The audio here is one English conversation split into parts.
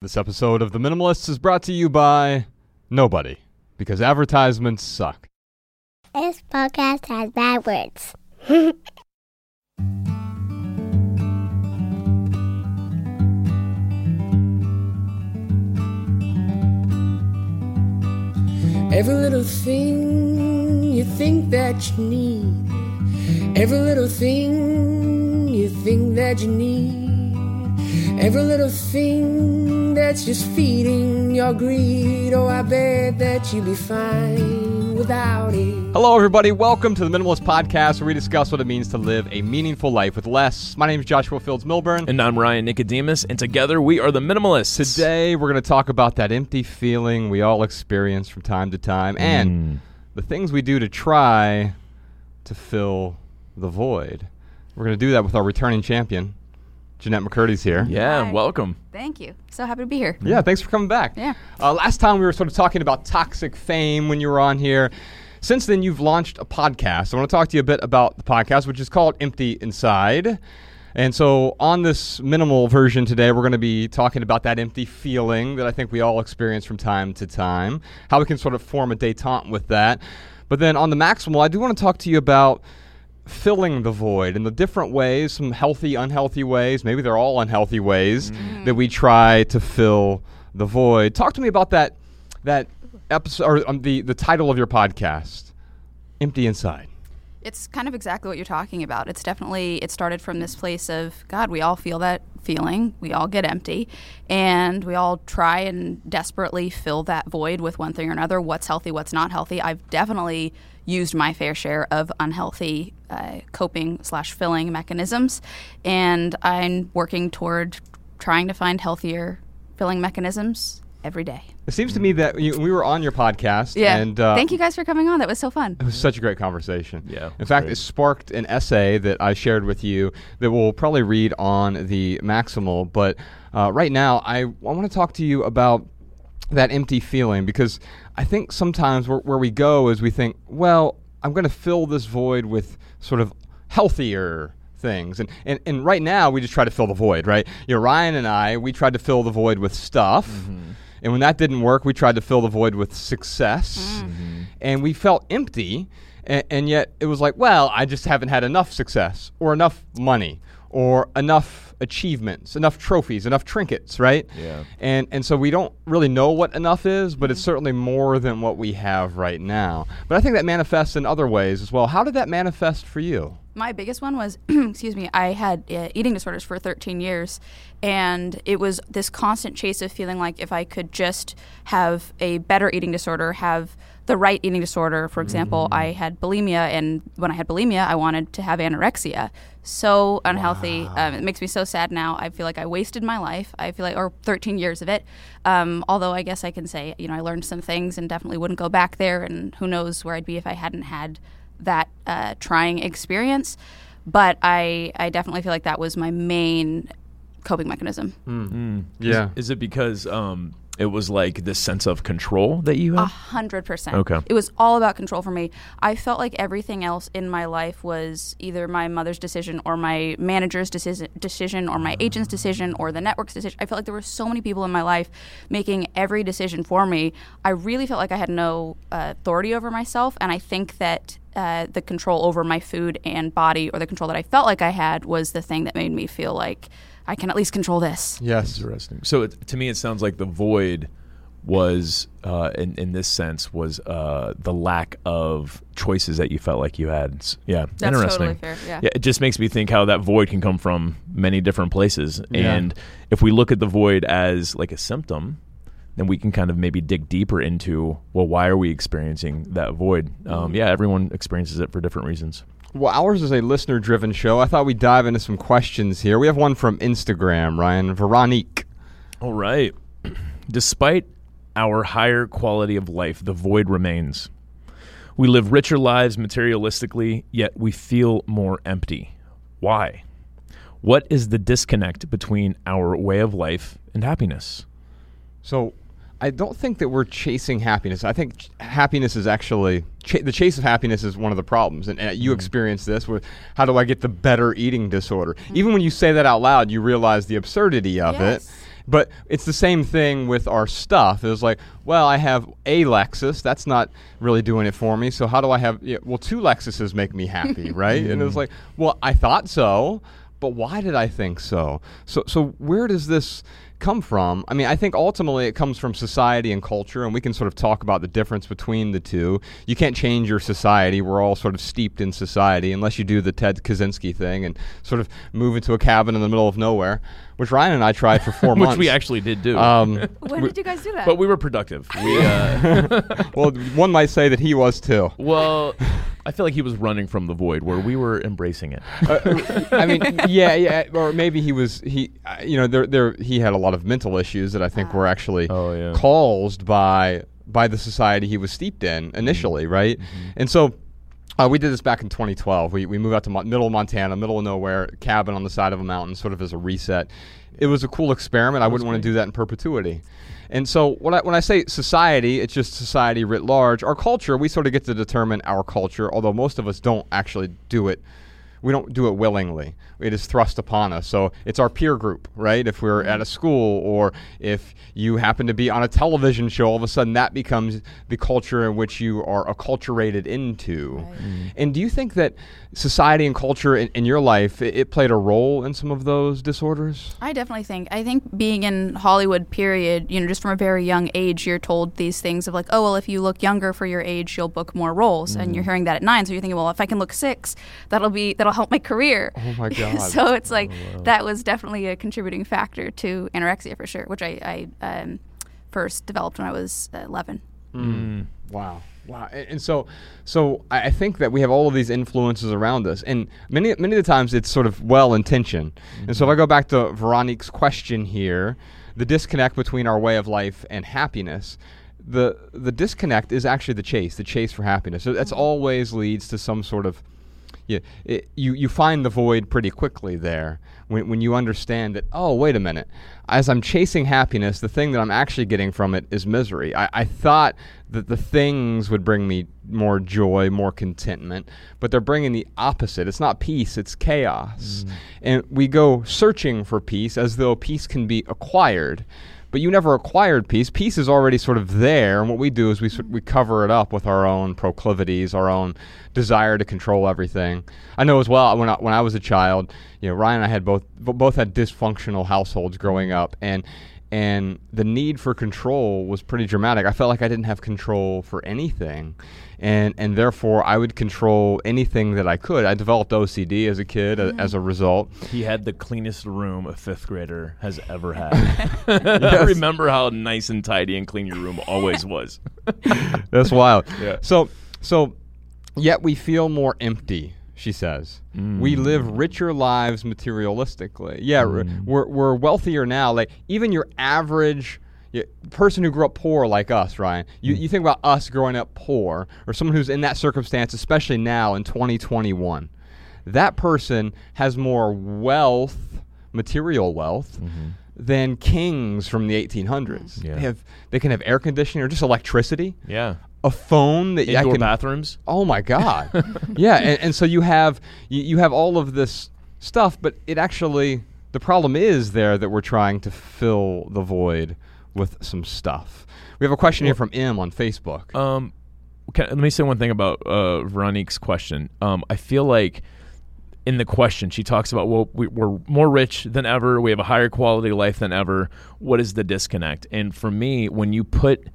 This episode of The Minimalists is brought to you by nobody, because advertisements suck. This podcast has bad words. Every little thing you think that you need. Every little thing you think that you need. Every little thing that's just feeding your greed. Oh, I bet that you'd be fine without it. Hello, everybody. Welcome to the Minimalist Podcast, where we discuss what it means to live a meaningful life with less. My name is Joshua Fields Millburn. And I'm Ryan Nicodemus, and together we are the Minimalists. Today, we're going to talk about that empty feeling we all experience from time to time and Mm. the things we do to try to fill the void. We're going to do that with our returning champion, Jennette McCurdy's here. Yeah, Hi. welcome. Thank you. So happy to be here. Yeah, thanks for coming back. Yeah. Uh, last time we were sort of talking about toxic fame when you were on here. Since then, you've launched a podcast. I want to talk to you a bit about the podcast, which is called Empty Inside. And so, on this minimal version today, we're going to be talking about that empty feeling that I think we all experience from time to time, how we can sort of form a detente with that. But then on the maximal, I do want to talk to you about filling the void in the different ways, some healthy, unhealthy ways, maybe they're all unhealthy ways that we try to fill the void. Talk to me about that that episode or um, the the title of your podcast, Empty Inside. It's kind of exactly what you're talking about. It's definitely it started from this place of God, we all feel that feeling. We all get empty and we all try and desperately fill that void with one thing or another. What's healthy, what's not healthy. I've definitely used my fair share of unhealthy uh, coping slash filling mechanisms, and I'm working toward trying to find healthier filling mechanisms every day. It seems to me that you, we were on your podcast, Yeah. and uh, Thank you guys for coming on. That was so fun. It was such a great conversation. Yeah, In fact, great. it sparked an essay that I shared with you that we'll probably read on the Maximal. But uh, right now, I, I want to talk to you about that empty feeling because I think sometimes where, where we go is we think, well, I'm going to fill this void with sort of healthier things. And, and and right now we just try to fill the void, right? You know, Ryan and I, we tried to fill the void with stuff. And when that didn't work, we tried to fill the void with success. Mm-hmm. And we felt empty. And, and yet it was like, well, I just haven't had enough success or enough money or enough achievements, enough trophies, enough trinkets, right? Yeah. And and so we don't really know what enough is, but it's mm-hmm. certainly more than what we have right now. But I think that manifests in other ways as well. How did that manifest for you? My biggest one was, excuse me, I had uh, eating disorders for 13 years, and it was this constant chase of feeling like if I could just have a better eating disorder, have the right eating disorder. For example, I had bulimia, and when I had bulimia, I wanted to have anorexia. So unhealthy. Um, it makes me so sad now. I feel like I wasted my life. I feel like, or 13 years of it. Um, although I guess I can say, you know, I learned some things and definitely wouldn't go back there, and who knows where I'd be if I hadn't had that uh, trying experience. But I, I definitely feel like that was my main coping mechanism. Yeah. Is it because um, it was like this sense of control that you A hundred percent. Okay. It was all about control for me. I felt like everything else in my life was either my mother's decision or my manager's decision, decision or my agent's decision or the network's decision. I felt like there were so many people in my life making every decision for me. I really felt like I had no uh, authority over myself, and I think that. Uh, the control over my food and body, or the control that I felt like I had, was the thing that made me feel like I can at least control this. Yes. Interesting. So it, to me, it sounds like the void was, uh, in, in this sense, was uh, the lack of choices that you felt like you had. Yeah, That's interesting. totally fair, yeah. it just makes me think how that void can come from many different places. Yeah. And if we look at the void as like a symptom, then we can kind of maybe dig deeper into well, why are we experiencing that void? Um, yeah, everyone experiences it for different reasons. Well, ours is a listener driven show. I thought we'd dive into some questions here. We have one from Instagram, Ryan. Veronique. All right. Despite our higher quality of life, the void remains. We live richer lives materialistically, yet we feel more empty. Why? What is the disconnect between our way of life and happiness? So I don't think that we're chasing happiness. I think ch- happiness is actually ch- the chase of happiness is one of the problems. And uh, you experience this with how do I get the better eating disorder? Even when you say that out loud, you realize the absurdity of Yes. it. But it's the same thing with our stuff. It was like, well, I have a Lexus. That's not really doing it for me. So how do I have? Yeah, well, two Lexuses make me happy, right? and it was like, well, I thought so, but why did I think so? So so where does this come from? I mean, I think ultimately it comes from society and culture, and we can sort of talk about the difference between the two. You can't change your society. We're all sort of steeped in society unless you do the Ted Kaczynski thing and sort of move into a cabin in the middle of nowhere, which Ryan and I tried for four Which months. Which we actually did do. Um, When did you guys do that? but we were productive. We, uh, well, one might say that he was too. well, I feel like he was running from the void where we were embracing it. I mean, yeah, yeah, or maybe he was he, uh, you know, there, there, he had a lot of mental issues that I think were actually Oh, yeah. caused by by the society he was steeped in initially, right? And so. Uh, we did this back in 2012. We, we moved out to Mon- middle of Montana, middle of nowhere, cabin on the side of a mountain, sort of as a reset. It was a cool experiment. I wouldn't want to do that in perpetuity. And so when I, when I say society, it's just society writ large. Our culture, we sort of get to determine our culture, although most of us don't actually do it we don't do it willingly. It is thrust upon us. So it's our peer group, right? If we're at a mm-hmm. school or if you happen to be on a television show, all of a sudden that becomes the culture in which you are acculturated into. And do you think that society and culture in, in your life it, it played a role in some of those disorders? I definitely think. I think being in Hollywood, period, you know, just from a very young age, you're told these things of like, oh, well, if you look younger for your age, you'll book more roles, and you're mm-hmm. hearing that at nine. So you're thinking, well, if I can look six, that'll be that'll help my career. Oh my God. so it's like that was definitely a contributing factor to anorexia for sure, which I, I um, first developed when I was uh, 11. Wow. Wow. And, and so so I I think that we have all of these influences around us. And many many of the times it's sort of well intentioned. And so if I go back to Veronique's question here, the disconnect between our way of life and happiness, the the disconnect is actually the chase, the chase for happiness. So that's always leads to some sort of yeah, it, you you find the void pretty quickly there when when you understand that oh wait a minute. As I'm chasing happiness the thing that I'm actually getting from it is misery. I, I thought that the things would bring me more joy more contentment but they're bringing the opposite. It's not peace it's chaos. Mm. And we go searching for peace as though peace can be acquired but you never acquired peace. Peace is already sort of there, and what we do is we we cover it up with our own proclivities, our own desire to control everything. I know as well when I, when I was a child, you know, Ryan and I had both both had dysfunctional households growing up, and and the need for control was pretty dramatic. I felt like I didn't have control for anything, and and therefore I would control anything that I could. I developed OCD as a kid a- mm-hmm. as a result. He had the cleanest room a fifth grader has ever had. I remember how nice and tidy and clean your room always was. That's wild. Yeah. So so yet we feel more empty, she says. We Mm. live richer lives materialistically. Yeah, we're- we're we're wealthier now. Like even your average person who grew up poor like us, Ryan. You Mm. you think about us growing up poor or someone who's in that circumstance especially now in 2021. That person has more wealth, material wealth. Than kings from the 1800s. Mm-hmm. Yeah. They have they can have air conditioning or just electricity Yeah. A phone that I Indoor can. bathrooms. Oh my god! yeah, and, and so you have you, you have all of this stuff, but it actually the problem is there that we're trying to fill the void with some stuff. We have a question here from M on Facebook. Um, can, let me say one thing about uh, Veronique's question. Um, I feel like in the question she talks about well we, we're more rich than ever we have a higher quality of life than ever what is the disconnect and for me when you put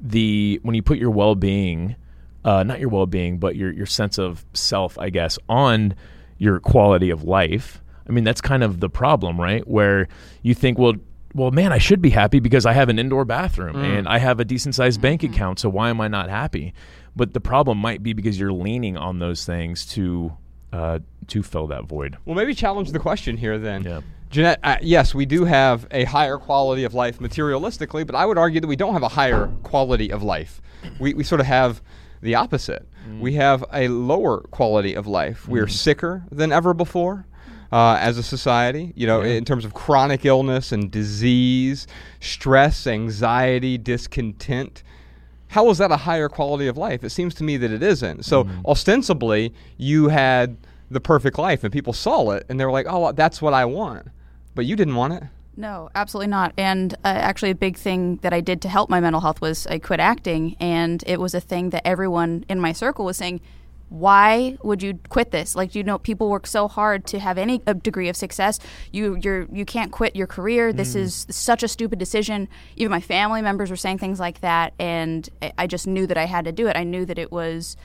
the when you put your well-being uh, not your well-being but your your sense of self i guess on your quality of life i mean that's kind of the problem right? Where you think well well man i should be happy because i have an indoor bathroom and i have a decent sized bank account so why am i not happy? But the problem might be because you're leaning on those things to uh, to fill that void. Well, maybe challenge the question here then. Yeah. Jennette, uh, yes, we do have a higher quality of life materialistically, but I would argue that we don't have a higher quality of life. We, we sort of have the opposite. We have a lower quality of life. We are sicker than ever before. Uh, as a society, you know, in terms of chronic illness and disease, stress, anxiety, discontent, how is that a higher quality of life? It seems to me that it isn't. So ostensibly, you had the perfect life, and people saw it, and they were like, "Oh, that's what I want," but you didn't want it. No, absolutely not. And uh, actually, a big thing that I did to help my mental health was I quit acting, and it was a thing that everyone in my circle was saying. Why would you quit this? Like you know, people work so hard to have any uh, degree of success. You you're you can't quit your career. This is such a stupid decision. Even my family members were saying things like that, and I- I just knew that I had to do it. I knew that it was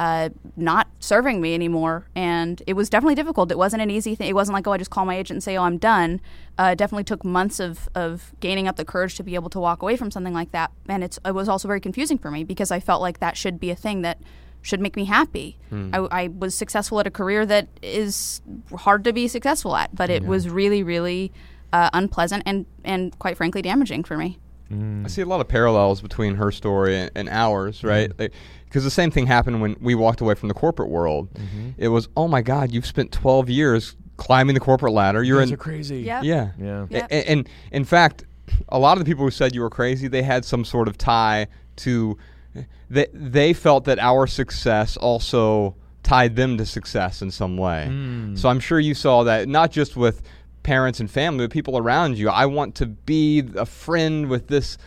uh, not serving me anymore. And it was definitely difficult. It wasn't an easy thing. It wasn't like, oh, I just call my agent and say, oh, I'm done. Uh, it definitely took months of, of gaining up the courage to be able to walk away from something like that. And it's, it was also very confusing for me because I felt like that should be a thing that should make me happy. I, I was successful at a career that is hard to be successful at, but it was really, really uh, unpleasant and, and quite frankly damaging for me. Mm. I see a lot of parallels between her story and, and ours, mm. right? Because the same thing happened when we walked away from the corporate world. Mm-hmm. It was, oh my God, you've spent 12 years climbing the corporate ladder. You're Guys in, are crazy. Yep. yeah, Yeah. Yep. A- And, in fact, a lot of the people who said you were crazy, they had some sort of tie to. They, they felt that our success also tied them to success in some way. Mm. So I'm sure you saw that not just with parents and family, the people around you. I want to be a friend with this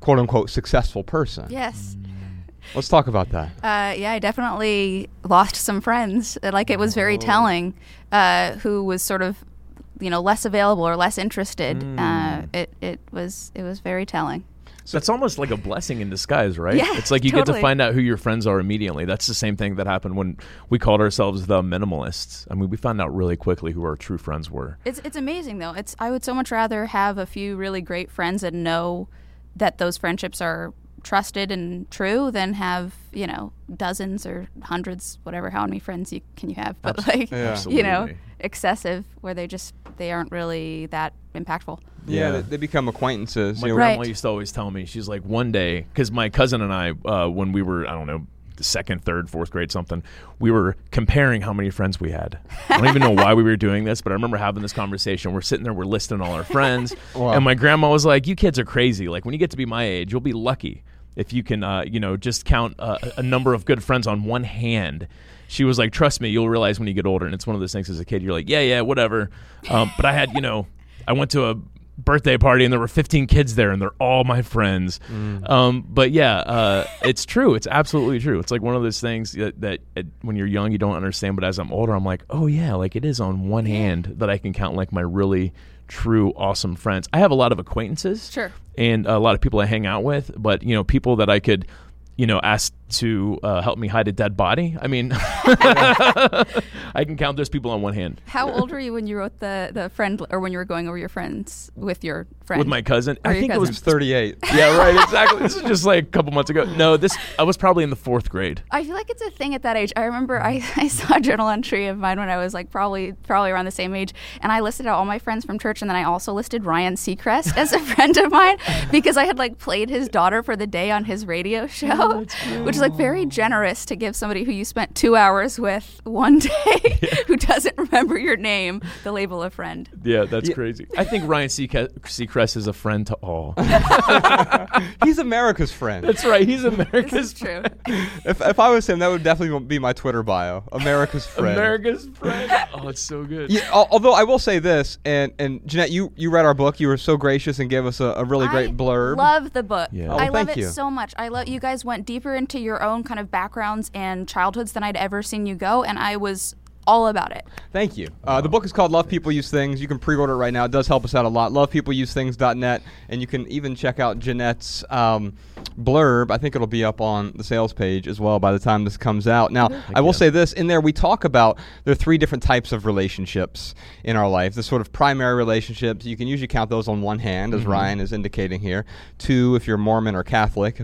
quote unquote successful person. Yes. Let's talk about that. Uh, yeah, I definitely lost some friends. uh, Like it was very telling. Uh, who was sort of, you know, less available or less interested. Uh, it it was it was very telling. That's almost like a blessing in disguise, right? Yeah, it's like you get to find out who your friends are immediately. That's the same thing that happened when we called ourselves the minimalists. I mean, we found out really quickly who our true friends were. It's it's amazing though. It's I would so much rather have a few really great friends and know that those friendships are trusted and true than have you know dozens or hundreds whatever how many friends you can you have but like Yeah. you know excessive where they just they aren't really that impactful Yeah, Yeah. They, they become acquaintances. My you know, grandma Right. used to always tell me, she's like, one day, because my cousin and I, uh, when we were, I don't know, second, third, fourth grade, something, we were comparing how many friends we had. I don't even know why we were doing this, but I remember having this conversation. We're sitting there, we're listing all our friends, Wow. and my grandma was like, "You kids are crazy. Like when you get to be my age, you'll be lucky if you can, uh, you know, just count uh, a number of good friends on one hand." She was like, "Trust me, you'll realize when you get older." And it's one of those things as a kid, you're like, "Yeah, yeah, whatever." Um, but I had, you know, I went to a birthday party and there were 15 kids there and they're all my friends. Um, but yeah, uh, it's true. It's absolutely true. It's like one of those things that, that uh, when you're young you don't understand, but as I'm older, I'm like, oh yeah, like it is on one hand that I can count like my really true awesome friends. I have a lot of acquaintances, Sure. and a lot of people I hang out with, but you know, people that I could. You know, ask to uh, help me hide a dead body. I mean, I can count those people on one hand. How old were you when you wrote the the friend or when you were going over your friends with your friend? With my cousin, Or I think it was 38. yeah, right, exactly. this is just like a couple months ago. No, this I was probably in the fourth grade. I feel like it's a thing at that age. I remember I, I saw a journal entry of mine when I was like probably probably around the same age, and I listed out all my friends from church, and then I also listed Ryan Seacrest as a friend of mine because I had like played his daughter for the day on his radio show, which is like very oh. generous to give somebody who you spent two hours with one day who doesn't remember your name the label of friend. Yeah, that's crazy. I think Ryan Seaca- Seacrest is a friend to all. He's America's friend. that's right. He's This America's is true. If, if I was him, that would definitely be my Twitter bio. America's friend. America's friend. Oh, it's so good. Yeah, although I will say this, and, and Jennette, you, you read our book. You were so gracious and gave us a, a really great I blurb. love the book. Yeah. Oh, I love thank it you. so much. I love you guys went deeper into your own kind of backgrounds and childhoods than I'd ever seen you go, and I was all about it. Thank you. Uh, the book is called Love People Use Things. You can pre-order it right now. It does help us out a lot. LovePeopleUseThings.net, and you can even check out Jennette's um, blurb. I think it'll be up on the sales page as well by the time this comes out. Now, I will yeah. say this: in there, we talk about there are three different types of relationships in our life. The sort of primary relationships. You can usually count those on one hand, as Ryan is indicating here. Two, if you're Mormon or Catholic.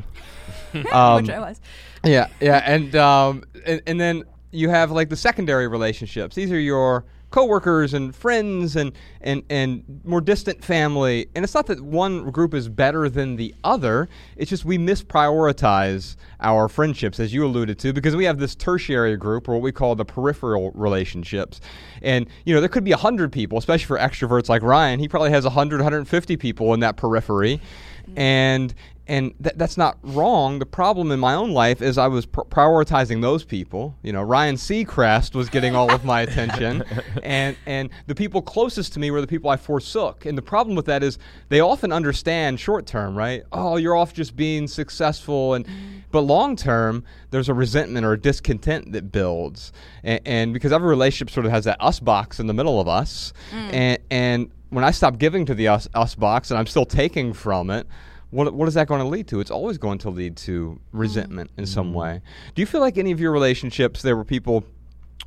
Um, which I was. yeah, yeah, and um, and, and then you have like the secondary relationships. These are your coworkers and friends and and and more distant family. And it's not that one group is better than the other. It's just we misprioritize our friendships, as you alluded to, because we have this tertiary group, or what we call the peripheral relationships. And you know, there could be hundred people, especially for extroverts like Ryan. He probably has 100, 150 people in that periphery. Mm-hmm. and and th- that's not wrong. The problem in my own life is I was pr- prioritizing those people. You know, Ryan Seacrest was getting all of my attention, and and the people closest to me were the people I forsook. And the problem with that is they often understand short term, right? Oh, you're off just being successful, and mm-hmm. but long term there's a resentment or a discontent that builds, and, and because every relationship sort of has that us box in the middle of us, mm. and and when I stop giving to the us, us box and I'm still taking from it, what, what is that going to lead to? It's always going to lead to resentment in some way. Do you feel like any of your relationships there were people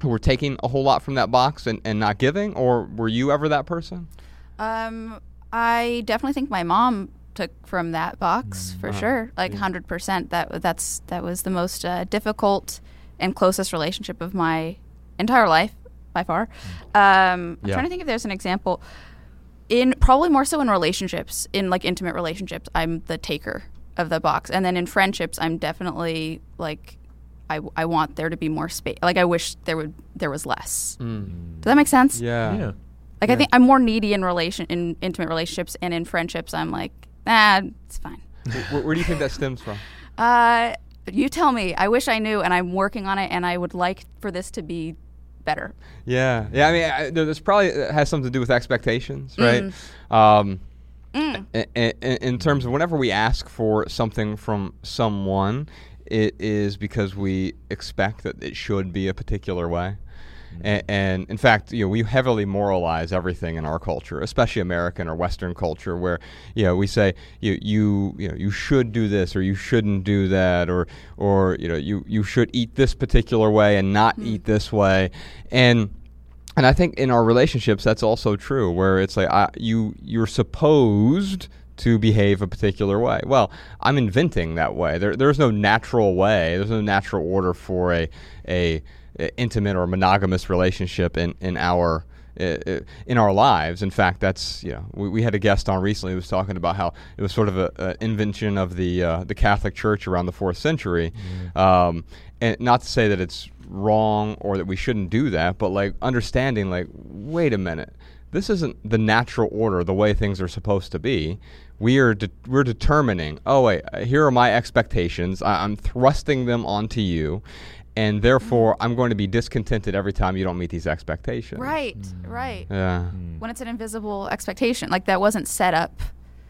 who were taking a whole lot from that box and, and not giving, or were you ever that person? Um, I definitely think my mom took from that box Mm, for sure, like hundred percent. That that's that was the most uh, difficult and closest relationship of my entire life by far. Um, I'm Yeah. trying to think if there's an example. In probably more so in relationships, in like intimate relationships, I'm the taker of the box, and then in friendships, I'm definitely like. I, I want there to be more space. Like I wish there would there was less. Does that make sense? Mm. Yeah. Yeah. Like I think I'm more needy in relation in intimate relationships and in friendships I'm like, ah, it's fine. where, where do you think that stems from? Uh, you tell me. I wish I knew, and I'm working on it, and I would like for this to be better. Yeah, yeah. I mean, I, there's probably has something to do with expectations, right? Mm. Um, in, in terms of whenever we ask for something from someone, it is because we expect that it should be a particular way. And, and in fact, you know, we heavily moralize everything in our culture, especially American or Western culture, where you know we say you you you know you should do this or you shouldn't do that or or you know you you should eat this particular way and not hmm. eat this way, and and I think in our relationships that's also true, where it's like I, you you're supposed to behave a particular way. Well, I'm inventing that way. There, there's no natural way. There's no natural order for a, a intimate or monogamous relationship in in our in our lives. In fact, that's you know we, we had a guest on recently who was talking about how it was sort of a, a invention of the uh, the Catholic Church around the fourth century, um, and not to say that it's wrong or that we shouldn't do that, but like understanding like wait a minute, this isn't the natural order, the way things are supposed to be. We are de- we're determining. Oh wait, here are my expectations. I- I'm thrusting them onto you, and therefore I'm going to be discontented every time you don't meet these expectations. Right, right. Yeah. When it's an invisible expectation, like that wasn't set up.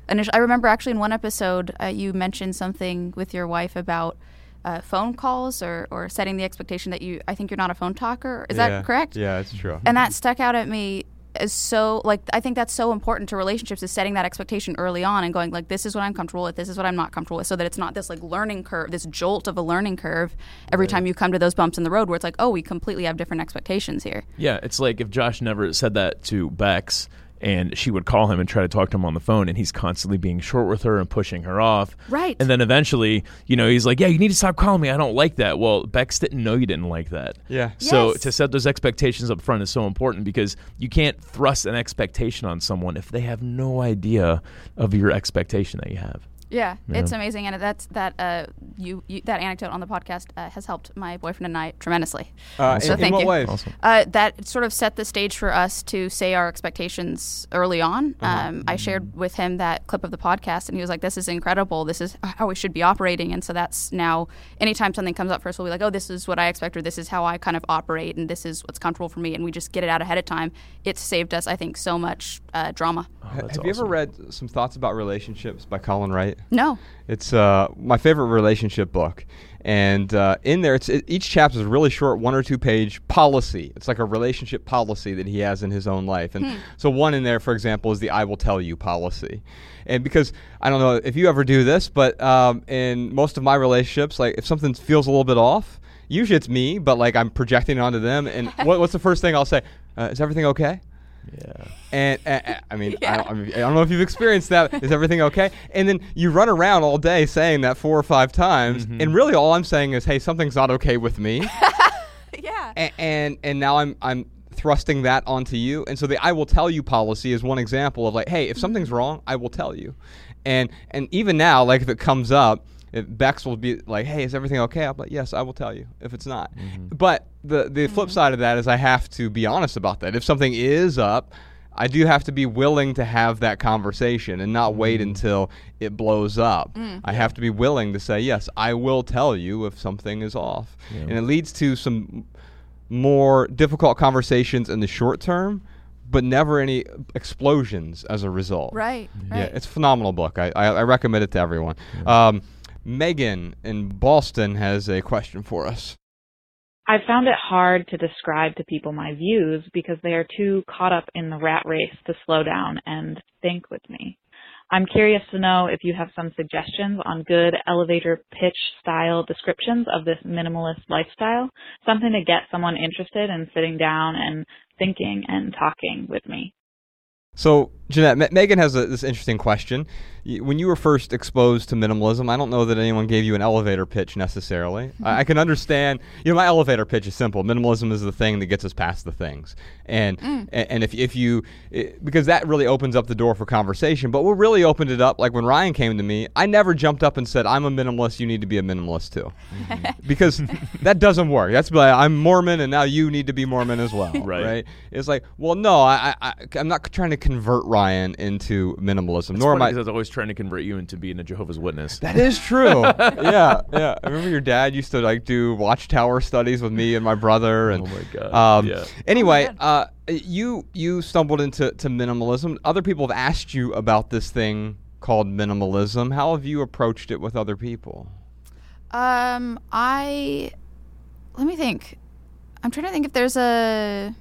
Initially, I remember actually in one episode uh, you mentioned something with your wife about uh, phone calls or, or setting the expectation that you. I think you're not a phone talker. Is Yeah. that correct? Yeah, it's true. and that stuck out at me as so like i think that's so important to relationships is setting that expectation early on and going like this is what i'm comfortable with this is what i'm not comfortable with so that it's not this like learning curve this jolt of a learning curve every time you come to those bumps in the road where it's like oh we completely have different expectations here. Yeah, it's like if Josh never said that to Bex and she would call him and try to talk to him on the phone and he's constantly being short with her and pushing her off. Right. And then eventually, you know, he's like, "Yeah, you need to stop calling me. I don't like that." Well, Bex didn't know you didn't like that. Yeah. So Yes. to set those expectations up front is so important because you can't thrust an expectation on someone if they have no idea of your expectation that you have. Yeah, Yeah. it's amazing, and that's that. Uh, you, you that anecdote on the podcast uh, has helped my boyfriend and I tremendously. Uh, So in, in thank what you. ways? Awesome. Uh, that sort of set the stage for us to say our expectations early on. Um, I shared with him that clip of the podcast, and he was like, "This is incredible. This is how we should be operating." And so that's now, anytime something comes up for us, we'll be like, "Oh, this is what I expect, or this is how I kind of operate, and this is what's comfortable for me." And we just get it out ahead of time. It's saved us, I think, so much uh, drama. Oh, Ha- that's Have you ever read some thoughts about relationships by Colin Wright? No, It's uh, my favorite relationship book, and uh, in there, it's it, each chapter is a really short, one or two page policy. It's like a relationship policy that he has in his own life, and so one in there, for example, is the "I will tell you" policy. And because I don't know if you ever do this, but um, in most of my relationships, like if something feels a little bit off, usually it's me, but like I'm projecting onto them. And what, what's the first thing I'll say? Uh, is everything okay? Yeah. And uh, I mean, I, Yeah. don't, I mean, I don't know if you've experienced that. Is everything okay? And then you run around all day saying that four or five times, and really all I'm saying is, "Hey, something's not okay with me," yeah, and, and and now I'm I'm thrusting that onto you. And so the "I will tell you" policy is one example of like, "Hey, if something's wrong, I will tell you," and and even now, like if it comes up. If Bex will be like, "Hey, is everything okay?" I'll be like, "Yes, I will tell you if it's not." Mm-hmm. But the the flip mm-hmm. side of that is I have to be honest about that. If something is up, I do have to be willing to have that conversation and not wait mm-hmm. until it blows up. Mm. I have to be willing to say, yes, I will tell you if something is off. And it leads to some more difficult conversations in the short term, but never any explosions as a result. Right. Right. Yeah, it's a phenomenal book. I, I, I recommend it to everyone. Um, Megan in Boston has a question for us. I've found it hard to describe to people my views because they are too caught up in the rat race to slow down and think with me. I'm curious to know if you have some suggestions on good elevator pitch style descriptions of this minimalist lifestyle, something to get someone interested in sitting down and thinking and talking with me. So, Jennette, Me- Megan has a, this interesting question. When you were first exposed to minimalism, I don't know that anyone gave you an elevator pitch necessarily. I, I can understand. You know, my elevator pitch is simple. Minimalism is the thing that gets us past the things, and mm. a- and if if you i because that really opens up the door for conversation. But what really opened it up, like when Ryan came to me, I never jumped up and said, "I'm a minimalist. You need to be a minimalist too," because that doesn't work. That's like I'm Mormon, and now you need to be Mormon as well, Right. right? It's like, well, no, I, I, I I'm not trying to convert Ryan into minimalism, It's nor am funny I. 'cause I was always trying to convert you into being a Jehovah's Witness. That is true. yeah, yeah. I remember your dad used to like do watchtower studies with me and my brother. And, Oh my God, Um, yeah. Anyway, God. uh, you you stumbled into to minimalism. Other people have asked you about this thing called minimalism. How have you approached it with other people? Um, I let me think. I'm trying to think if there's a.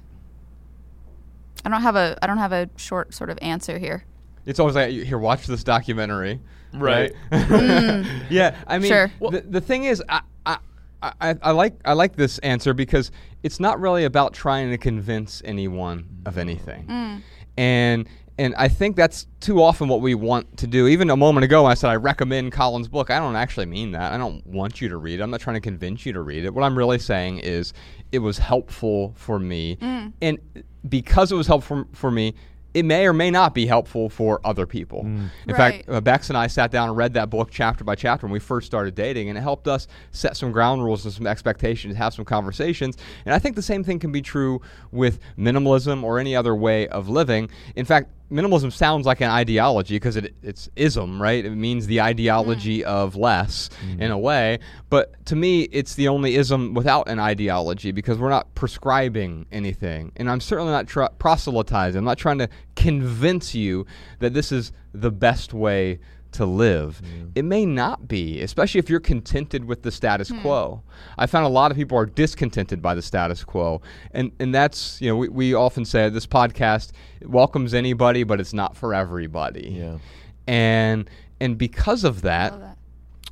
I don't have a. I don't have a short sort of answer here. It's always like here, watch this documentary. Right. Mm. yeah, I mean, Sure. the, the thing is, I, I, I, I like I like this answer because it's not really about trying to convince anyone of anything, mm. and and I think that's too often what we want to do. Even a moment ago, when I said I recommend Colin's book. I don't actually mean that. I don't want you to read it. I'm not trying to convince you to read it. What I'm really saying is, it was helpful for me, mm. and because it was helpful for me. It may or may not be helpful for other people. In fact, Right. uh, Bex and I sat down and read that book chapter by chapter when we first started dating, and it helped us set some ground rules and some expectations, have some conversations. And I think the same thing can be true with minimalism or any other way of living. In fact, minimalism sounds like an ideology because it, it's ism, right? It means the ideology mm. of less in a mm. way. But to me, it's the only ism without an ideology because we're not prescribing anything. And I'm certainly not tr- proselytizing. I'm not trying to convince you that this is the best way to live. Mm. It may not be, especially if you're contented with the status hmm. quo. I found a lot of people are discontented by the status quo. And and that's, you know, we, we often say this podcast welcomes anybody, but it's not for everybody. Yeah. And and because of that, that.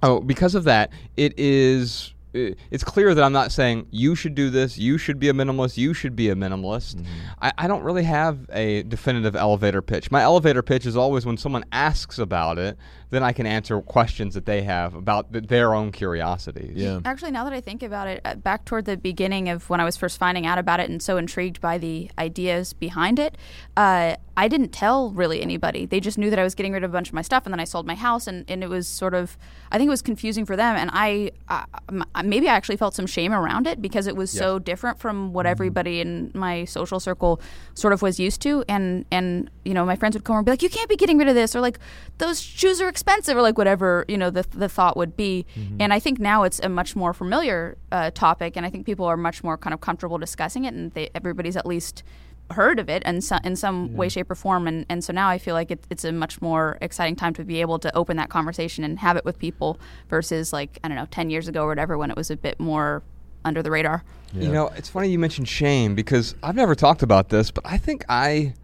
Oh, because of that, it is. It's clear that I'm not saying you should do this, you should be a minimalist, you should be a minimalist. Mm-hmm. I, I don't really have a definitive elevator pitch. My elevator pitch is always when someone asks about it, then I can answer questions that they have about th- their own curiosities. Yeah. Actually, now that I think about it, uh, back toward the beginning of when I was first finding out about it and so intrigued by the ideas behind it, uh, I didn't tell really anybody. They just knew that I was getting rid of a bunch of my stuff, and then I sold my house, and, and it was sort of, I think it was confusing for them, and I, uh, m- maybe I actually felt some shame around it because it was so different from what everybody in my social circle sort of was used to, and and you know my friends would come over and be like, you can't be getting rid of this, or like those shoes are expensive, or like whatever you know the the thought would be, and I think now it's a much more familiar uh, topic, and I think people are much more kind of comfortable discussing it, and they, everybody's at least heard of it in some, in some way, shape, or form. And, and so now I feel like it, it's a much more exciting time to be able to open that conversation and have it with people versus like, I don't know, 10 years ago or whatever when it was a bit more under the radar. You know, it's funny you mentioned shame because I've never talked about this, but I think I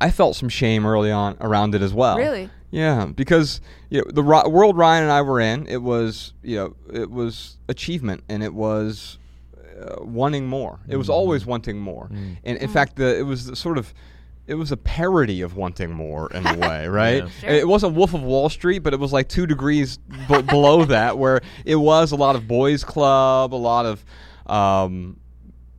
I felt some shame early on around it as well. Really? Yeah, because you know, the ri- world Ryan and I were in, it was you know it was achievement and it was uh, wanting more. It was always wanting more, and in fact, the it was the sort of it was a parody of wanting more in a way, right? Yeah. Sure. It wasn't Wolf of Wall Street, but it was like two degrees b- below that, where it was a lot of boys' club, a lot of um,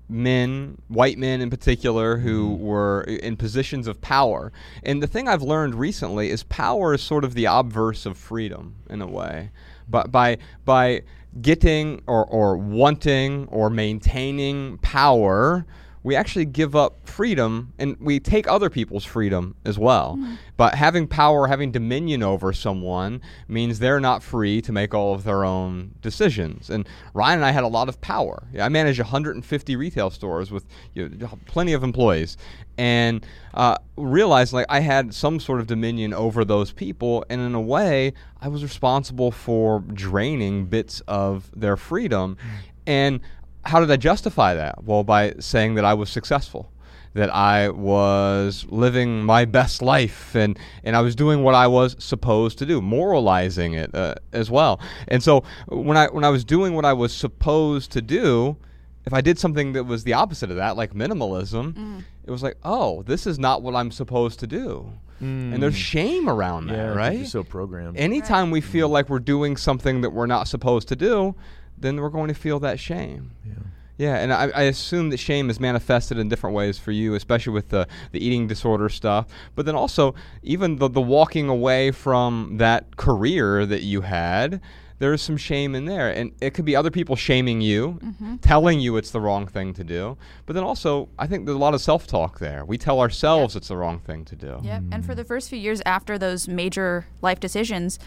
men, white men in particular, who mm-hmm. were in positions of power. And the thing I've learned recently is power is sort of the obverse of freedom in a way. But by by getting or, or wanting or maintaining power, we actually give up freedom and we take other people's freedom as well. But having power, having dominion over someone means they're not free to make all of their own decisions. And Ryan and I had a lot of power. I manage 150 retail stores with you know, plenty of employees, and uh, realized like I had some sort of dominion over those people, and in a way, I was responsible for draining bits of their freedom. And how did I justify that? Well, by saying that I was successful, that I was living my best life, and and I was doing what I was supposed to do, moralizing it uh, as well. And so when I when I was doing what I was supposed to do, if I did something that was the opposite of that, like minimalism, it was like, oh, this is not what I'm supposed to do. And there's shame around that, yeah, 'cause right? You're so programmed. Anytime we feel like we're doing something that we're not supposed to do, then we're going to feel that shame. yeah. Yeah, and I, I assume that shame is manifested in different ways for you, especially with the, the eating disorder stuff. But then also, even the, the walking away from that career that you had, there's some shame in there. And it could be other people shaming you, mm-hmm. telling you it's the wrong thing to do. But then also, I think there's a lot of self talk there. We tell ourselves it's the wrong thing to do. Yep. And for mm. the first few years after those major life decisions,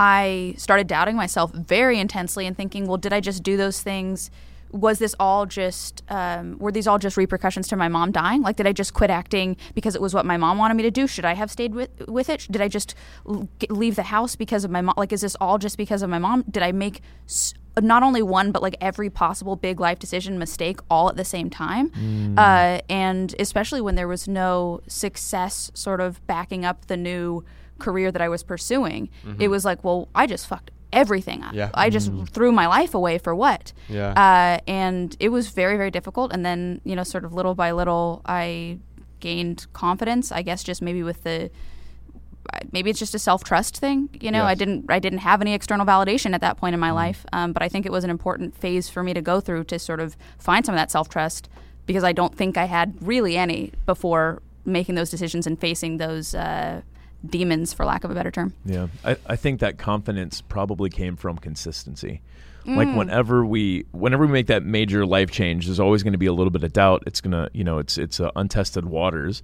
I started doubting myself very intensely and thinking, well, did I just do those things? Was this all just, um, were these all just repercussions to my mom dying? Like, did I just quit acting because it was what my mom wanted me to do? Should I have stayed with, with it? Did I just l- leave the house because of my mom? Like, is this all just because of my mom? Did I make s- not only one, but like every possible big life decision mistake all at the same time? Uh, and especially when there was no success sort of backing up the new career that I was pursuing, it was like, well, I just fucked everything up. Yeah. I just threw my life away for what? Yeah. Uh, and it was very, very difficult. And then, you know, sort of little by little, I gained confidence, I guess, just maybe with the maybe it's just a self trust thing. You know, I didn't I didn't have any external validation at that point in my life, um, but I think it was an important phase for me to go through to sort of find some of that self trust because I don't think I had really any before making those decisions and facing those uh, demons, for lack of a better term. Yeah, I, I think that confidence probably came from consistency. Like whenever we whenever we make that major life change, there's always going to be a little bit of doubt. It's gonna you know it's it's uh, untested waters.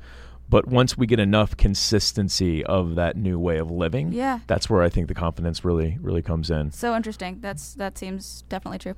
But once we get enough consistency of that new way of living, Yeah. that's where I think the confidence really really comes in. So interesting. That's that seems definitely true.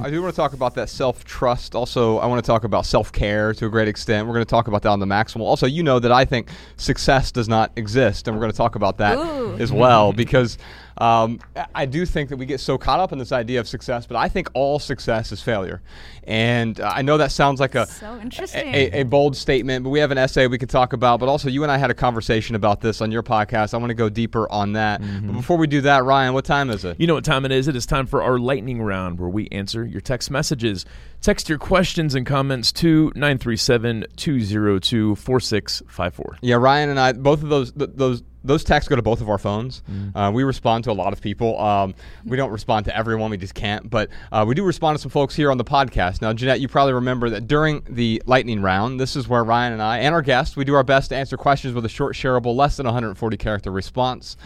I do want to talk about that self trust. Also, I want to talk about self care to a great extent. We're going to talk about that on the maximal. Also, you know that I think success does not exist, and we're going to talk about that Ooh. as well because um, I- I do think that we get so caught up in this idea of success, but I think all success is failure. And uh, I know that sounds like a So interesting. a, a bold statement, but we have an essay we could talk about. But also, you and I had a conversation about this on your podcast. I want to go deeper on that. But before we do that, Ryan, what time is it? You know what time it is? It is time for our lightning round where we answer your text messages. Text your questions and comments to 937 202 4654. Yeah, Ryan and I, both of those th- those those texts go to both of our phones. Uh, we respond to a lot of people. Um, we don't respond to everyone; we just can't. But uh, we do respond to some folks here on the podcast. Now, Jennette, you probably remember that during the lightning round, this is where Ryan and I and our guests we do our best to answer questions with a short, shareable, less than 140 character response.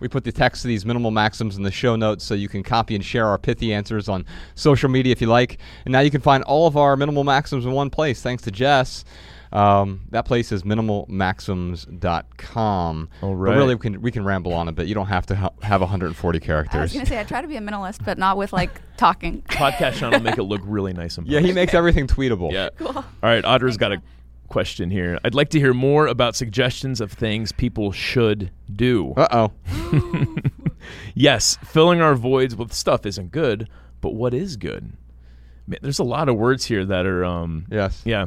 We put the text to these minimal maxims in the show notes so you can copy and share our pithy answers on social media if you like. And now you can find all of our minimal maxims in one place, thanks to Jess. Um, that place is minimalmaxims.com. All But right. really, we can, we can ramble on it, but you don't have to ha- have 140 characters. I was gonna say I try to be a minimalist, but not with like talking. Podcast channel will make it look really nice and Yeah, he makes everything tweetable. Yeah. Cool. All right, Audra's got a question here. I'd like to hear more about suggestions of things people should do. Uh oh. Yes, filling our voids with stuff isn't good, but what is good? Man, there's a lot of words here that are um Yes. yeah.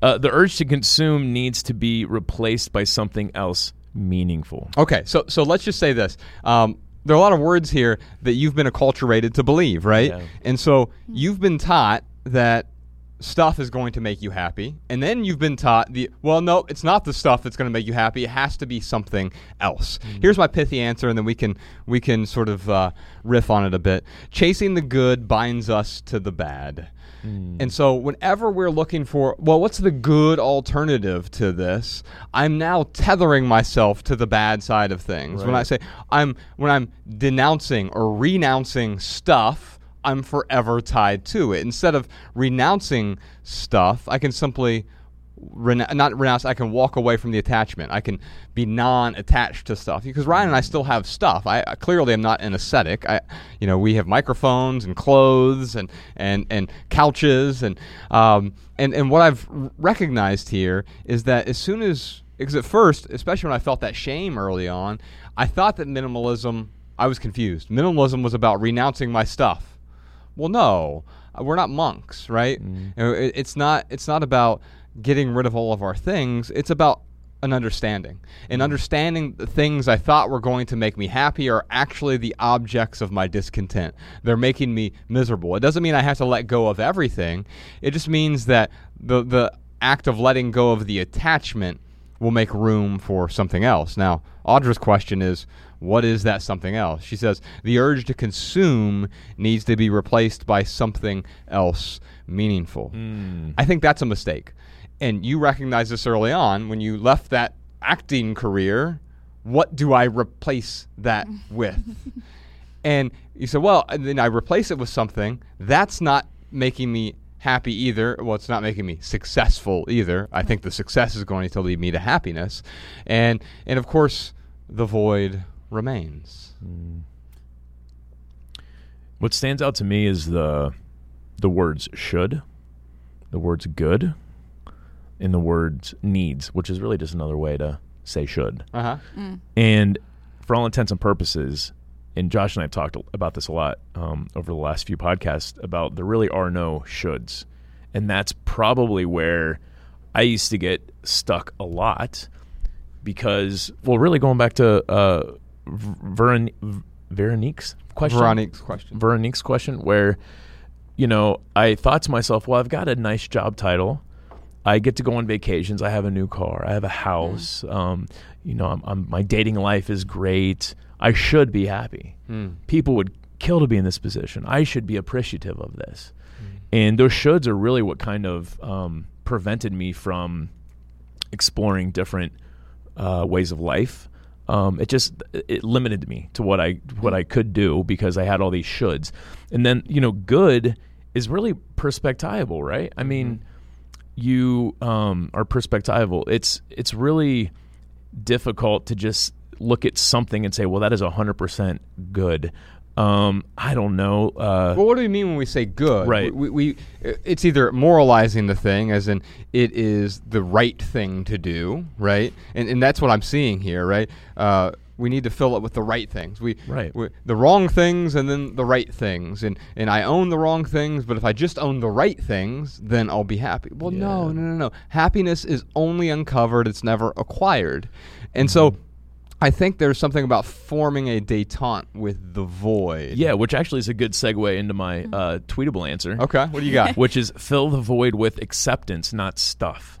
Uh, the urge to consume needs to be replaced by something else meaningful. Okay, so so let's just say this. Um, there are a lot of words here that you've been acculturated to believe, right? Yeah. And so you've been taught that stuff is going to make you happy, and then you've been taught the well, no, it's not the stuff that's going to make you happy. It has to be something else. Here's my pithy answer, and then we can we can sort of uh, riff on it a bit. Chasing the good binds us to the bad. And so, whenever we're looking for, well, what's the good alternative to this? I'm now tethering myself to the bad side of things. When I say I'm, when I'm denouncing or renouncing stuff, I'm forever tied to it. Instead of renouncing stuff, I can simply rena- not renounce. I can walk away from the attachment. I can be non-attached to stuff because Ryan and I still have stuff. I, I clearly am not an ascetic. I, you know, we have microphones and clothes and and and couches and um and and what I've recognized here is that as soon as because at first, especially when I felt that shame early on, I thought that minimalism. I was confused. Minimalism was about renouncing my stuff. Well, no, uh, we're not monks, right? It- it's not. It's not about getting rid of all of our things. It's about an understanding, and understanding the things I thought were going to make me happy are actually the objects of my discontent. They're making me miserable. It doesn't mean I have to let go of everything. It just means that the the act of letting go of the attachment will make room for something else. Now, Audra's question is, what is that something else? She says, the urge to consume needs to be replaced by something else meaningful. Hmm. I think that's a mistake. And you recognize this early on when you left that acting career. What do I replace that with? and you said, well, and then I replace it with something that's not making me happy either. Well, it's not making me successful either. I think the success is going to lead me to happiness, and and of course, the void remains. What stands out to me is the the words should, the words good, and the words needs, which is really just another way to say should. Uh huh. And for all intents and purposes, and Josh and I have talked about this a lot um, over the last few podcasts about there really are no shoulds. And that's probably where I used to get stuck a lot because, well, really going back to uh, V- Veron- Veronique's question. Veronique's question. Veronique's question, where, you know, I thought to myself, well, I've got a nice job title. I get to go on vacations. I have a new car. I have a house. Um, you know, I'm, I'm, my dating life is great. I should be happy. People would kill to be in this position. I should be appreciative of this. And those shoulds are really what kind of um, prevented me from exploring different uh, ways of life. Um, it just it limited me to what I what I could do because I had all these shoulds, and then you know good is really perspectival, right? I mean, you um, are perspectival. It's it's really difficult to just look at something and say, well, that is hundred percent good. Um, I don't know. Uh, Well, what do we mean when we say good? Right. We, we, it's either moralizing the thing, as in it is the right thing to do, right? And and that's what I'm seeing here, right? Uh, we need to fill it with the right things. We, Right. we the wrong things and then the right things. And and I own the wrong things, but if I just own the right things, then I'll be happy. Well, no, Yeah. no, no, no. Happiness is only uncovered; it's never acquired. And so. I think there's something about forming a detente with the void. yeah, which actually is a good segue into my uh, tweetable answer. Okay. What do you got? which is fill the void with acceptance, not stuff.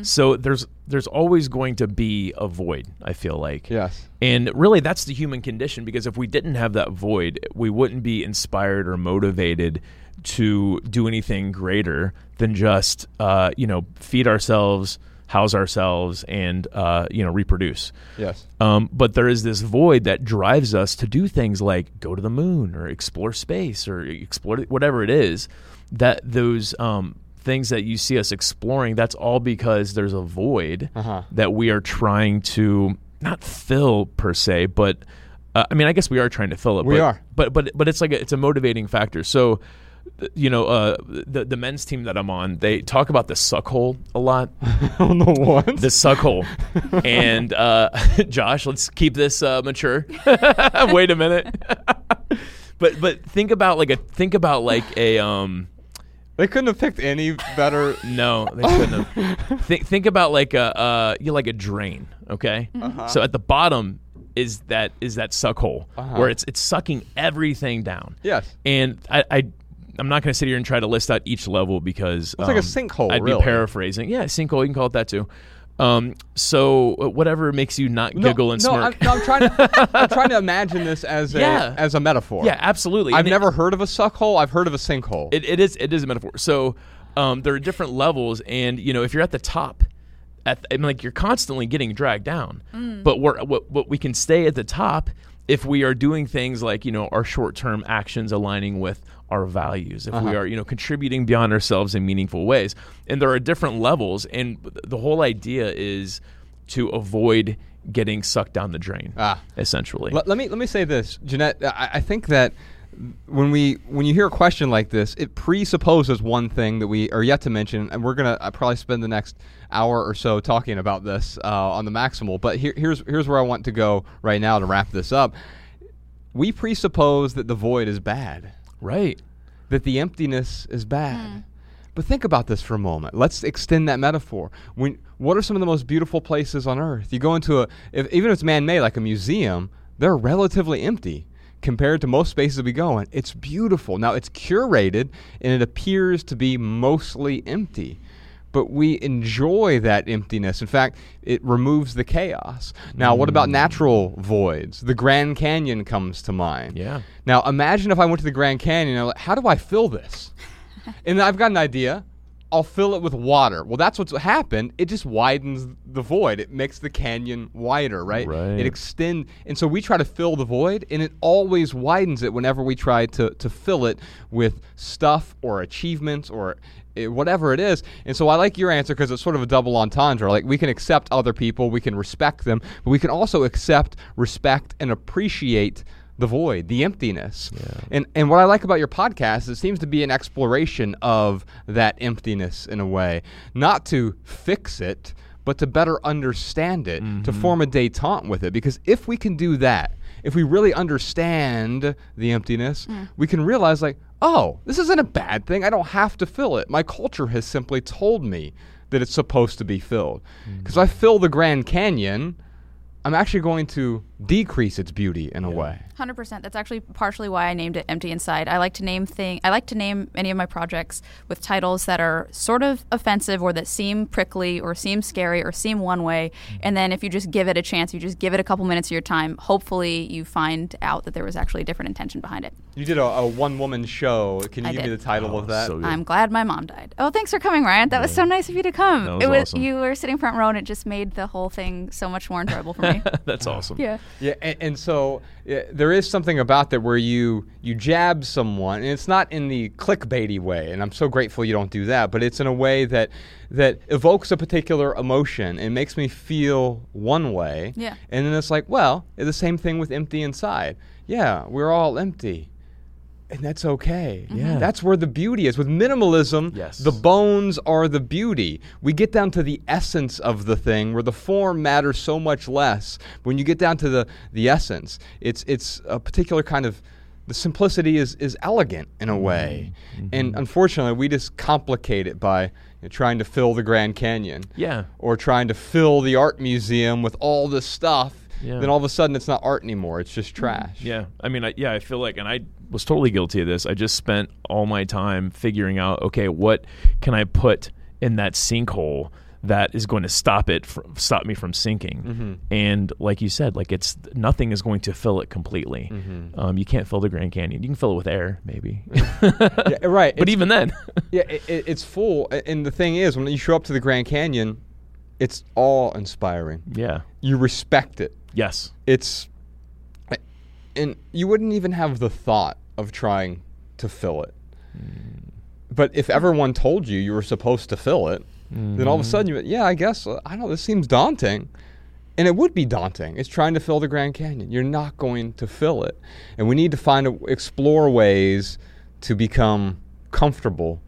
So there's there's always going to be a void. I feel like. yes. And really, that's the human condition because if we didn't have that void, we wouldn't be inspired or motivated to do anything greater than just, uh, you know, feed ourselves, house ourselves, and, uh, you know, reproduce. Yes. Um, but there is this void that drives us to do things like go to the moon or explore space or explore whatever it is. That those um, things that you see us exploring, that's all because there's a void Uh-huh. that we are trying to not fill per se, but uh, I mean, I guess we are trying to fill it. We but, are. but but but it's like a, it's a motivating factor. So. You know, uh, the the men's team that I'm on, they talk about the suck hole a lot on the ones. the suck hole. and uh, Josh, let's keep this uh, mature. Wait a minute. but but think about like a think about like a um They couldn't have picked any better. no they couldn't have. think think about like a uh you know, like a drain. Okay, so at the bottom is that is that suck hole Uh-huh. where it's it's sucking everything down. Yes. And I, I I'm not going to sit here and try to list out each level because It's like a um, sinkhole, I'd really. be paraphrasing. Yeah, sinkhole. You can call it that too. Um, so uh, whatever makes you not giggle and no, smirk. I'm, no, I'm trying to. I'm trying to imagine this as a Yeah. as a metaphor. yeah, absolutely. I've And it- never heard of a suckhole. I've heard of a sinkhole. It, it is it is a metaphor. So um, there are different levels, and you know if you're at the top, at I mean, like you're constantly getting dragged down. But we're, what what we can stay at the top if we are doing things like you know our short-term actions aligning with our values if we Uh-huh. are you know contributing beyond ourselves in meaningful ways and there are different levels and the whole idea is to avoid getting sucked down the drain Ah. essentially Let, let me let me say this, Jennette. I, I think that when we when you hear a question like this, it presupposes one thing that we are yet to mention, and we're gonna uh, probably spend the next hour or so talking about this uh, on the maximal. But here, here's here's where I want to go right now to wrap this up. We presuppose that the void is bad, right that the emptiness is bad. Hmm. But think about this for a moment. Let's extend that metaphor. When, what are some of the most beautiful places on earth? You go into a, if, even if it's man made, like a museum, they're relatively empty compared to most spaces we go in. It's beautiful. Now, it's curated and it appears to be mostly empty. But we enjoy that emptiness. In fact, it removes the chaos. Now, what about mm. natural voids? The Grand Canyon comes to mind. Yeah. Now, imagine if I went to the Grand Canyon and I'm like, how do I fill this? and I've got an idea. I'll fill it with water. Well, that's what's happened. It just widens the void. It makes the canyon wider, right? Right. It extend, and so we try to fill the void, and it always widens it whenever we try to to fill it with stuff or achievements or eh, whatever it is. And so I like your answer because it's sort of a double entendre. Like we can accept other people, we can respect them, but we can also accept, respect, and appreciate the void, the emptiness. And and what I like about your podcast is it seems to be an exploration of that emptiness in a way, not to fix it, but to better understand it, to mm-hmm. form a détente with it. Because if we can do that, if we really understand the emptiness, mm. we can realize like, oh, this isn't a bad thing. I don't have to fill it. My culture has simply told me that it's supposed to be filled. Mm. Because I fill the Grand Canyon, I'm actually going to decrease its beauty in a way. Hundred percent. That's actually partially why I named it "Empty Inside." I like to name thing. I like to name any of my projects with titles that are sort of offensive, or that seem prickly, or seem scary, or seem one way. Mm-hmm. And then if you just give it a chance, you just give it a couple minutes of your time. Hopefully, you find out that there was actually a different intention behind it. You did a, a one woman show. Can you I give me the title of oh, that? so. I'm glad my mom died. Oh, thanks for coming, Ryan. That was so nice of you to come. That was it was awesome. you were sitting front row, and it just made the whole thing so much more enjoyable for me. that's awesome yeah. Yeah, and, and so yeah, there is something about that where you you jab someone, and it's not in the clickbaity way, and I'm so grateful you don't do that, but it's in a way that that evokes a particular emotion and makes me feel one way. Yeah. And then it's like, well, the same thing with empty inside. Yeah, we're all empty. And that's okay. Mm-hmm. Yeah. That's where the beauty is. With minimalism, Yes. the bones are the beauty. We get down to the essence of the thing where the form matters so much less. When you get down to the, the essence, it's it's a particular kind of the simplicity is, is elegant in a mm-hmm. way. Mm-hmm. And unfortunately, we just complicate it by you know, trying to fill the Grand Canyon. Yeah. Or trying to fill the art museum with all this stuff. Yeah. Then all of a sudden, it's not art anymore. It's just trash. Yeah, I mean, I, yeah, I feel like, and I was totally guilty of this. I just spent all my time figuring out, okay, what can I put in that sinkhole that is going to stop it, from, stop me from sinking? Mm-hmm. And like you said, like it's nothing is going to fill it completely. Mm-hmm. Um, you can't fill the Grand Canyon. You can fill it with air, maybe, Yeah, right. but It's- even then, Yeah, it, it, it's full. And the thing is, when you show up to the Grand Canyon, it's awe inspiring. yeah, You respect it. yes, It's, and you wouldn't even have the thought of trying to fill it. But if everyone told you you were supposed to fill it, then all of a sudden you, went, yeah, I guess uh, I don't. know, This seems daunting, and it would be daunting. It's trying to fill the Grand Canyon. You're not going to fill it, and we need to find a, explore ways to become comfortable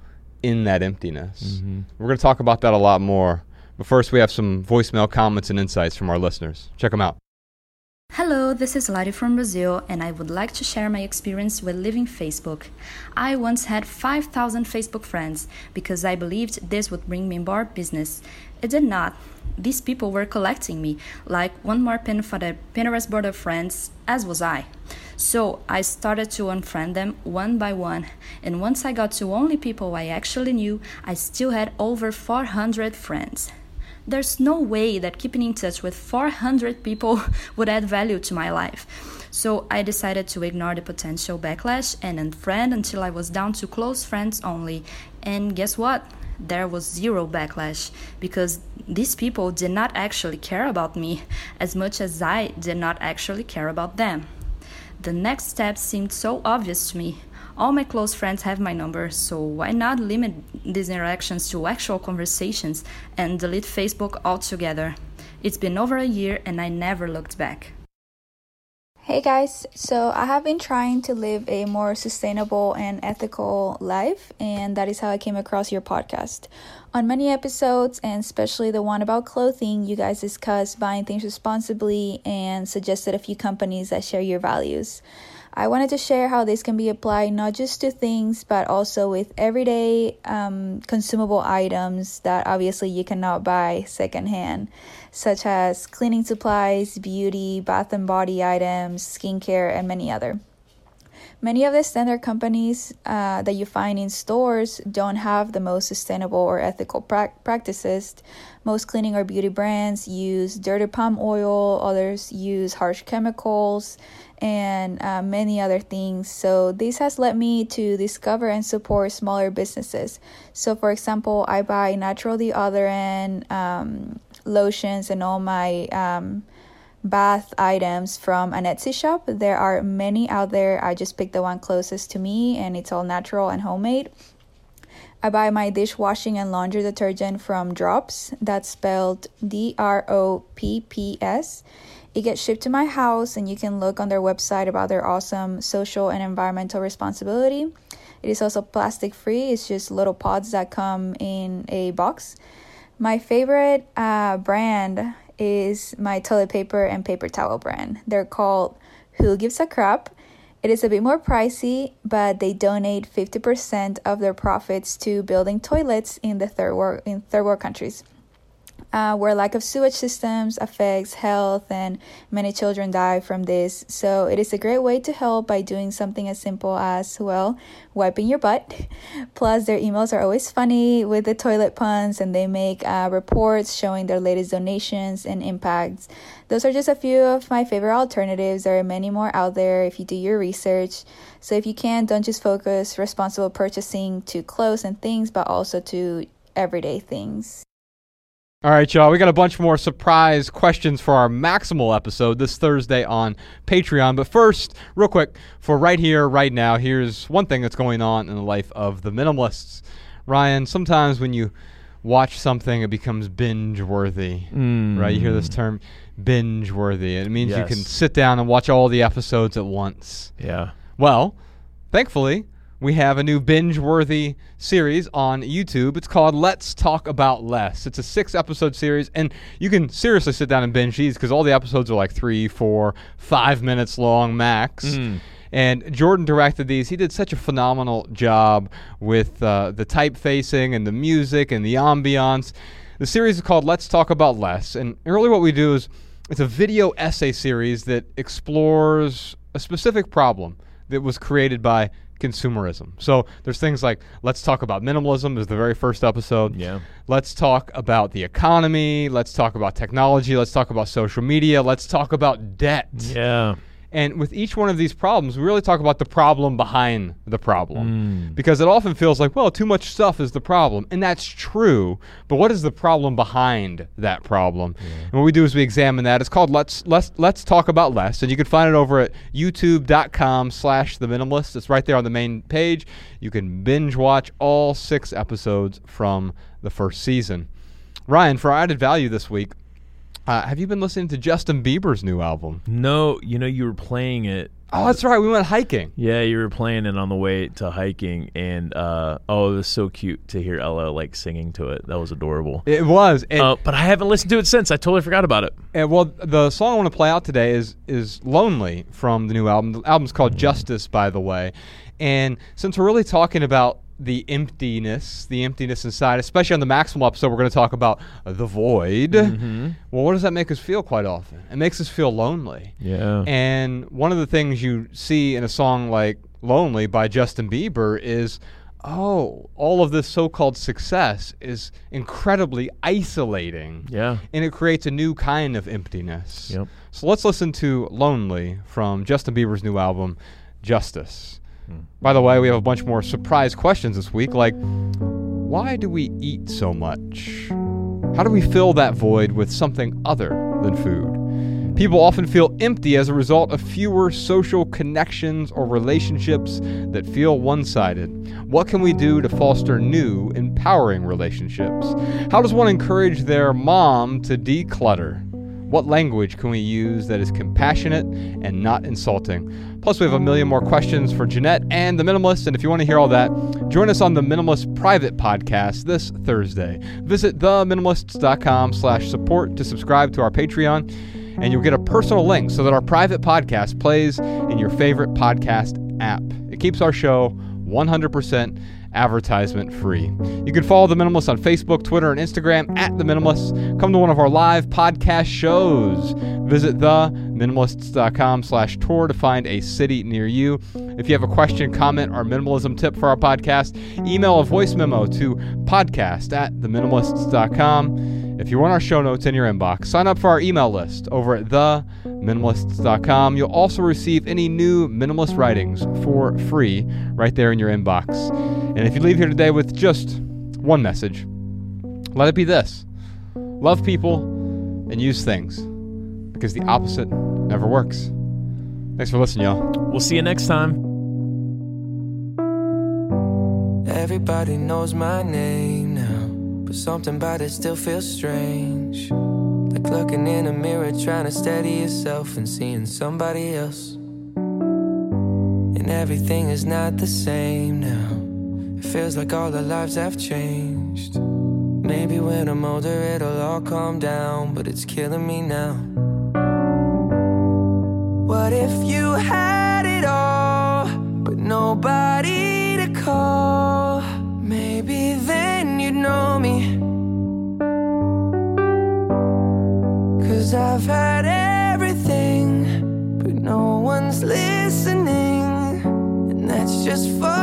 in that emptiness. We're going to talk about that a lot more. But first, we have some voicemail comments and insights from our listeners. Check them out. Hello, this is Lari from Brazil, and I would like to share my experience with leaving Facebook. I once had 5,000 Facebook friends because I believed this would bring me more business. It did not. These people were collecting me, like one more pin for the Pinterest board of friends, as was I. So I started to unfriend them one by one, and once I got to only people I actually knew, I still had over 400 friends. There's no way that keeping in touch with 400 people would add value to my life. So I decided to ignore the potential backlash and unfriend until I was down to close friends only. And guess what? There was zero backlash because these people did not actually care about me as much as I did not actually care about them. The next step seemed so obvious to me. All my close friends have my number, so why not limit these interactions to actual conversations and delete Facebook altogether? It's been over a year and I never looked back. Hey guys, so I have been trying to live a more sustainable and ethical life, and that is how I came across your podcast. On many episodes, and especially the one about clothing, you guys discuss buying things responsibly and suggested a few companies that share your values. I wanted to share how this can be applied not just to things, but also with everyday um, consumable items that obviously you cannot buy secondhand, such as cleaning supplies, beauty, bath and body items, skincare, and many other. Many of the standard companies uh, that you find in stores don't have the most sustainable or ethical pra- practices. Most cleaning or beauty brands use dirty palm oil, others use harsh chemicals, and uh, many other things. So, this has led me to discover and support smaller businesses. So, for example, I buy natural deodorant, um, lotions, and all my um, bath items from an Etsy shop. There are many out there. I just picked the one closest to me, and it's all natural and homemade. I buy my dishwashing and laundry detergent from Dropps. That's spelled D R O P P S. It gets shipped to my house, and you can look on their website about their awesome social and environmental responsibility. It is also plastic free, it's just little pods that come in a box. My favorite uh, brand is my toilet paper and paper towel brand. They're called Who Gives a Crap. It is a bit more pricey, but they donate 50% of their profits to building toilets in the third world in third world countries uh, where lack of sewage systems affects health and many children die from this. So it is a great way to help by doing something as simple as, well, wiping your butt. Plus, their emails are always funny with the toilet puns and they make uh, reports showing their latest donations and impacts. Those are just a few of my favorite alternatives. There are many more out there if you do your research. So if you can, don't just focus responsible purchasing to clothes and things, but also to everyday things. All right, y'all. We got a bunch more surprise questions for our Maximal episode this Thursday on Patreon. But first, real quick, for right here, right now, here's one thing that's going on in the life of the minimalists. Ryan, sometimes when you watch something, it becomes binge worthy. Mm. Right? You hear this term binge worthy. It means you can sit down and watch all the episodes at once. Yeah. Well, thankfully, we have a new binge worthy series on YouTube. It's called Let's Talk About Less. It's a six episode series, and you can seriously sit down and binge these because all the episodes are like three, four, five minutes long max. And Jordan directed these. He did such a phenomenal job with uh, the typefacing and the music and the ambiance. The series is called Let's Talk About Less. And really, what we do is it's a video essay series that explores a specific problem that was created by consumerism. So there's things like let's talk about minimalism is the very first episode. Yeah. Let's talk about the economy, let's talk about technology, let's talk about social media, let's talk about debt. Yeah. And with each one of these problems, we really talk about the problem behind the problem. Mm. Because it often feels like, well, too much stuff is the problem. And that's true. But what is the problem behind that problem? And what we do is we examine that. It's called Let's Let's Let's Talk About Less. And you can find it over at youtube.com slash the minimalist. It's right there on the main page. You can binge watch all six episodes from the first season. Ryan, for our added value this week, uh, have you been listening to Justin Bieber's new album? No, you know, you were playing it. Oh, that's right. We went hiking. Yeah, you were playing it on the way to hiking, and uh, oh, it was so cute to hear Ella like singing to it. That was adorable. It was. And, Uh, but I haven't listened to it since. I totally forgot about it. and, well, the song I want to play out today is is "Lonely" from the new album. The album's called "Justice," by the way. And since we're really talking about the emptiness, the emptiness inside, especially on the Maximal episode, we're going to talk about the void. Mm-hmm. Well, what does that make us feel quite often? It makes us feel lonely. Yeah. And one of the things you see in a song like Lonely by Justin Bieber is oh, all of this so called success is incredibly isolating. Yeah. And it creates a new kind of emptiness. Yep. So let's listen to Lonely from Justin Bieber's new album, Justice. By the way, we have a bunch more surprise questions this week, like why do we eat so much? How do we fill that void with something other than food? People often feel empty as a result of fewer social connections or relationships that feel one sided. What can we do to foster new, empowering relationships? How does one encourage their mom to declutter? What language can we use that is compassionate and not insulting? Plus, we have a million more questions for Jennette and the Minimalist. And if you want to hear all that, join us on the Minimalist private podcast this Thursday. Visit theminimalists.com slash support to subscribe to our Patreon, and you'll get a personal link so that our private podcast plays in your favorite podcast app. It keeps our show 100% advertisement free. You can follow The Minimalists on Facebook, Twitter, and Instagram at The Minimalists. Come to one of our live podcast shows. Visit theminimalists.com slash tour to find a city near you. If you have a question, comment, or minimalism tip for our podcast, email a voice memo to podcast at theminimalists.com. If you want our show notes in your inbox, sign up for our email list over at theminimalists.com. You'll also receive any new minimalist writings for free right there in your inbox. And if you leave here today with just one message, let it be this love people and use things because the opposite never works. Thanks for listening, y'all. We'll see you next time. Everybody knows my name now, but something about it still feels strange. Like looking in a mirror, trying to steady yourself and seeing somebody else. And everything is not the same now. It feels like all our lives have changed. Maybe when I'm older, it'll all calm down, but it's killing me now. What if you had it all, but nobody to call? Maybe then you'd know me. Cause I've had everything, but no one's listening, and that's just fine.